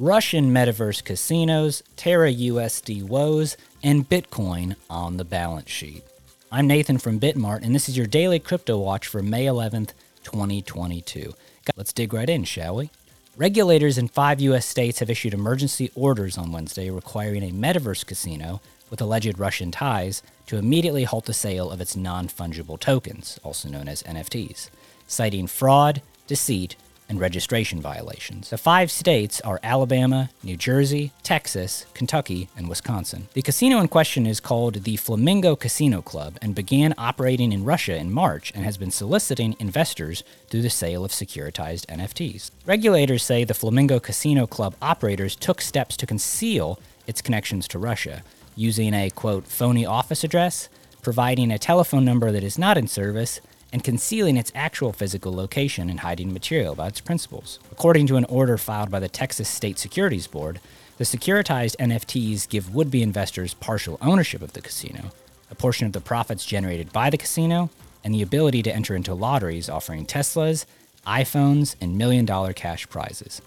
Russian metaverse casinos, Terra USD woes, and Bitcoin on the balance sheet. I'm Nathan from Bitmart, and this is your daily crypto watch for May 11th, 2022. Let's dig right in, shall we? Regulators in five U.S. states have issued emergency orders on Wednesday requiring a metaverse casino with alleged Russian ties to immediately halt the sale of its non fungible tokens, also known as NFTs, citing fraud, deceit, and registration violations. The five states are Alabama, New Jersey, Texas, Kentucky, and Wisconsin. The casino in question is called the Flamingo Casino Club and began operating in Russia in March and has been soliciting investors through the sale of securitized NFTs. Regulators say the Flamingo Casino Club operators took steps to conceal its connections to Russia, using a quote phony office address, providing a telephone number that is not in service, and concealing its actual physical location and hiding material about its principals. According to an order filed by the Texas State Securities Board, the securitized NFTs give would be investors partial ownership of the casino, a portion of the profits generated by the casino, and the ability to enter into lotteries offering Teslas, iPhones, and million dollar cash prizes.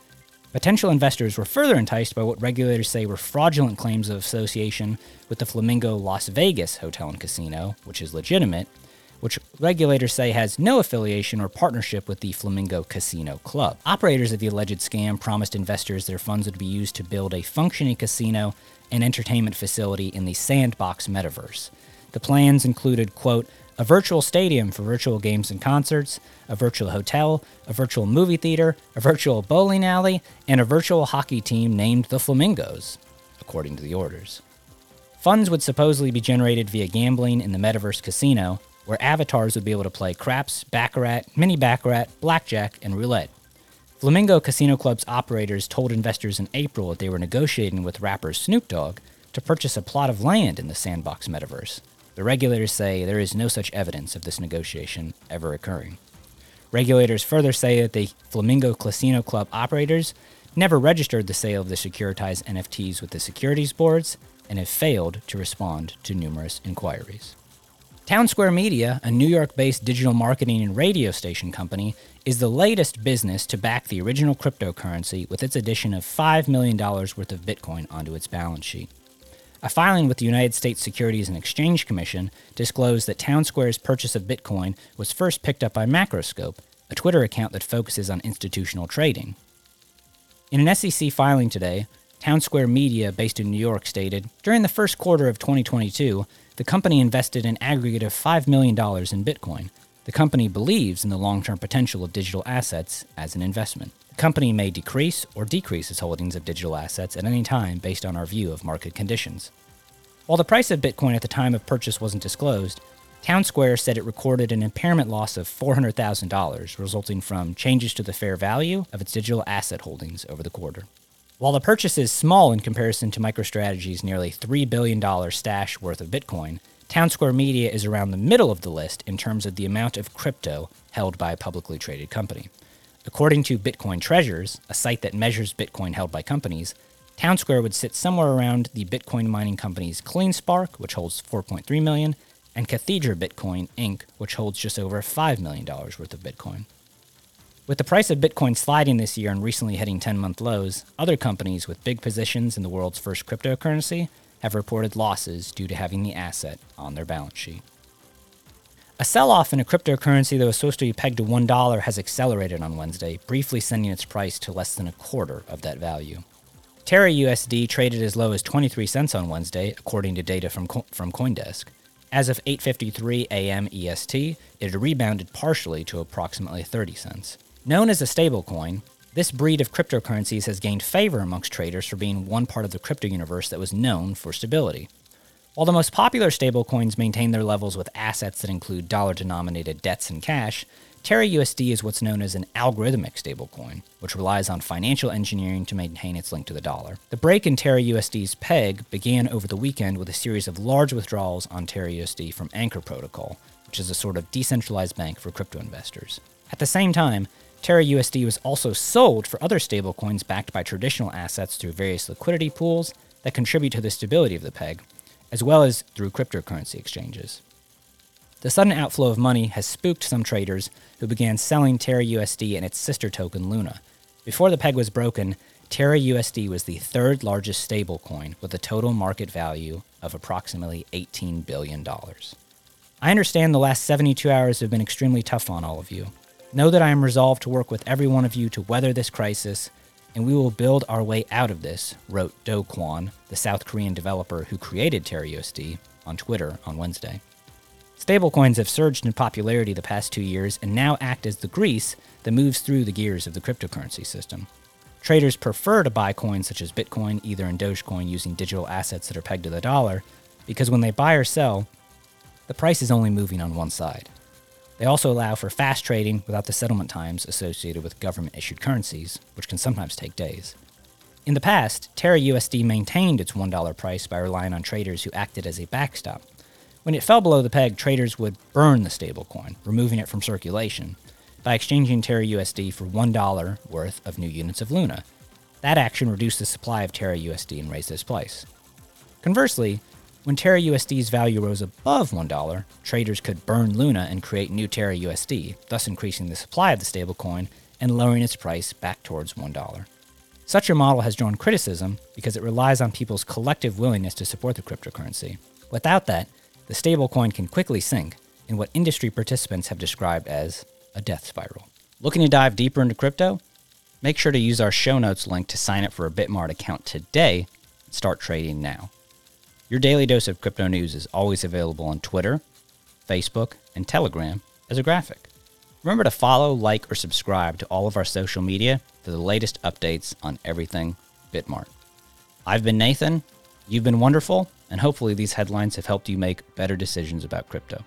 Potential investors were further enticed by what regulators say were fraudulent claims of association with the Flamingo Las Vegas Hotel and Casino, which is legitimate, which regulators say has no affiliation or partnership with the Flamingo Casino Club. Operators of the alleged scam promised investors their funds would be used to build a functioning casino and entertainment facility in the Sandbox metaverse. The plans included, quote, a virtual stadium for virtual games and concerts, a virtual hotel, a virtual movie theater, a virtual bowling alley, and a virtual hockey team named the Flamingos, according to the orders. Funds would supposedly be generated via gambling in the metaverse casino, where avatars would be able to play craps, baccarat, mini baccarat, blackjack, and roulette. Flamingo Casino Club's operators told investors in April that they were negotiating with rapper Snoop Dogg to purchase a plot of land in the Sandbox metaverse. The regulators say there is no such evidence of this negotiation ever occurring. Regulators further say that the Flamingo Casino Club operators never registered the sale of the securitized NFTs with the securities boards and have failed to respond to numerous inquiries. Townsquare Media, a New York based digital marketing and radio station company, is the latest business to back the original cryptocurrency with its addition of $5 million worth of Bitcoin onto its balance sheet. A filing with the United States Securities and Exchange Commission disclosed that Townsquare's purchase of Bitcoin was first picked up by Macroscope, a Twitter account that focuses on institutional trading. In an SEC filing today, Townsquare Media, based in New York, stated During the first quarter of 2022, the company invested an aggregate of $5 million in Bitcoin. The company believes in the long term potential of digital assets as an investment. The company may decrease or decrease its holdings of digital assets at any time based on our view of market conditions. While the price of Bitcoin at the time of purchase wasn't disclosed, Townsquare said it recorded an impairment loss of $400,000 resulting from changes to the fair value of its digital asset holdings over the quarter. While the purchase is small in comparison to MicroStrategy's nearly $3 billion stash worth of Bitcoin, Townsquare Media is around the middle of the list in terms of the amount of crypto held by a publicly traded company. According to Bitcoin Treasures, a site that measures Bitcoin held by companies, Townsquare would sit somewhere around the Bitcoin mining companies CleanSpark, which holds 4.3 million, and Cathedra Bitcoin Inc., which holds just over $5 million worth of Bitcoin. With the price of Bitcoin sliding this year and recently hitting 10 month lows, other companies with big positions in the world's first cryptocurrency have reported losses due to having the asset on their balance sheet. A sell off in a cryptocurrency that was supposed to be pegged to $1 has accelerated on Wednesday, briefly sending its price to less than a quarter of that value. Terra USD traded as low as 23 cents on Wednesday, according to data from, Co- from Coindesk. As of 8:53 a.m. EST, it had rebounded partially to approximately 30 cents. Known as a stablecoin, this breed of cryptocurrencies has gained favor amongst traders for being one part of the crypto universe that was known for stability. While the most popular stablecoins maintain their levels with assets that include dollar denominated debts and cash, Terra USD is what's known as an algorithmic stablecoin, which relies on financial engineering to maintain its link to the dollar. The break in Terra USD's peg began over the weekend with a series of large withdrawals on Terra USD from Anchor Protocol, which is a sort of decentralized bank for crypto investors. At the same time, Terra USD was also sold for other stablecoins backed by traditional assets through various liquidity pools that contribute to the stability of the peg, as well as through cryptocurrency exchanges. The sudden outflow of money has spooked some traders who began selling Terra USD and its sister token Luna, Before the peg was broken, Terra USD was the third largest stablecoin with a total market value of approximately $18 billion. I understand the last 72 hours have been extremely tough on all of you. Know that I am resolved to work with every one of you to weather this crisis, and we will build our way out of this, wrote Do Kwon, the South Korean developer who created Terra USD, on Twitter on Wednesday. Stablecoins have surged in popularity the past two years and now act as the grease that moves through the gears of the cryptocurrency system. Traders prefer to buy coins such as Bitcoin, Ether, and Dogecoin using digital assets that are pegged to the dollar because when they buy or sell, the price is only moving on one side. They also allow for fast trading without the settlement times associated with government issued currencies, which can sometimes take days. In the past, Terra USD maintained its $1 price by relying on traders who acted as a backstop. When it fell below the peg, traders would burn the stablecoin, removing it from circulation, by exchanging Terra USD for $1 worth of new units of Luna. That action reduced the supply of Terra USD and raised its price. Conversely, when Terra USD's value rose above $1, traders could burn Luna and create new Terra USD, thus increasing the supply of the stablecoin and lowering its price back towards $1. Such a model has drawn criticism because it relies on people's collective willingness to support the cryptocurrency. Without that, the stablecoin can quickly sink in what industry participants have described as a death spiral. Looking to dive deeper into crypto? Make sure to use our show notes link to sign up for a Bitmart account today and start trading now. Your daily dose of crypto news is always available on Twitter, Facebook, and Telegram as a graphic. Remember to follow, like, or subscribe to all of our social media for the latest updates on everything Bitmart. I've been Nathan, you've been wonderful, and hopefully these headlines have helped you make better decisions about crypto.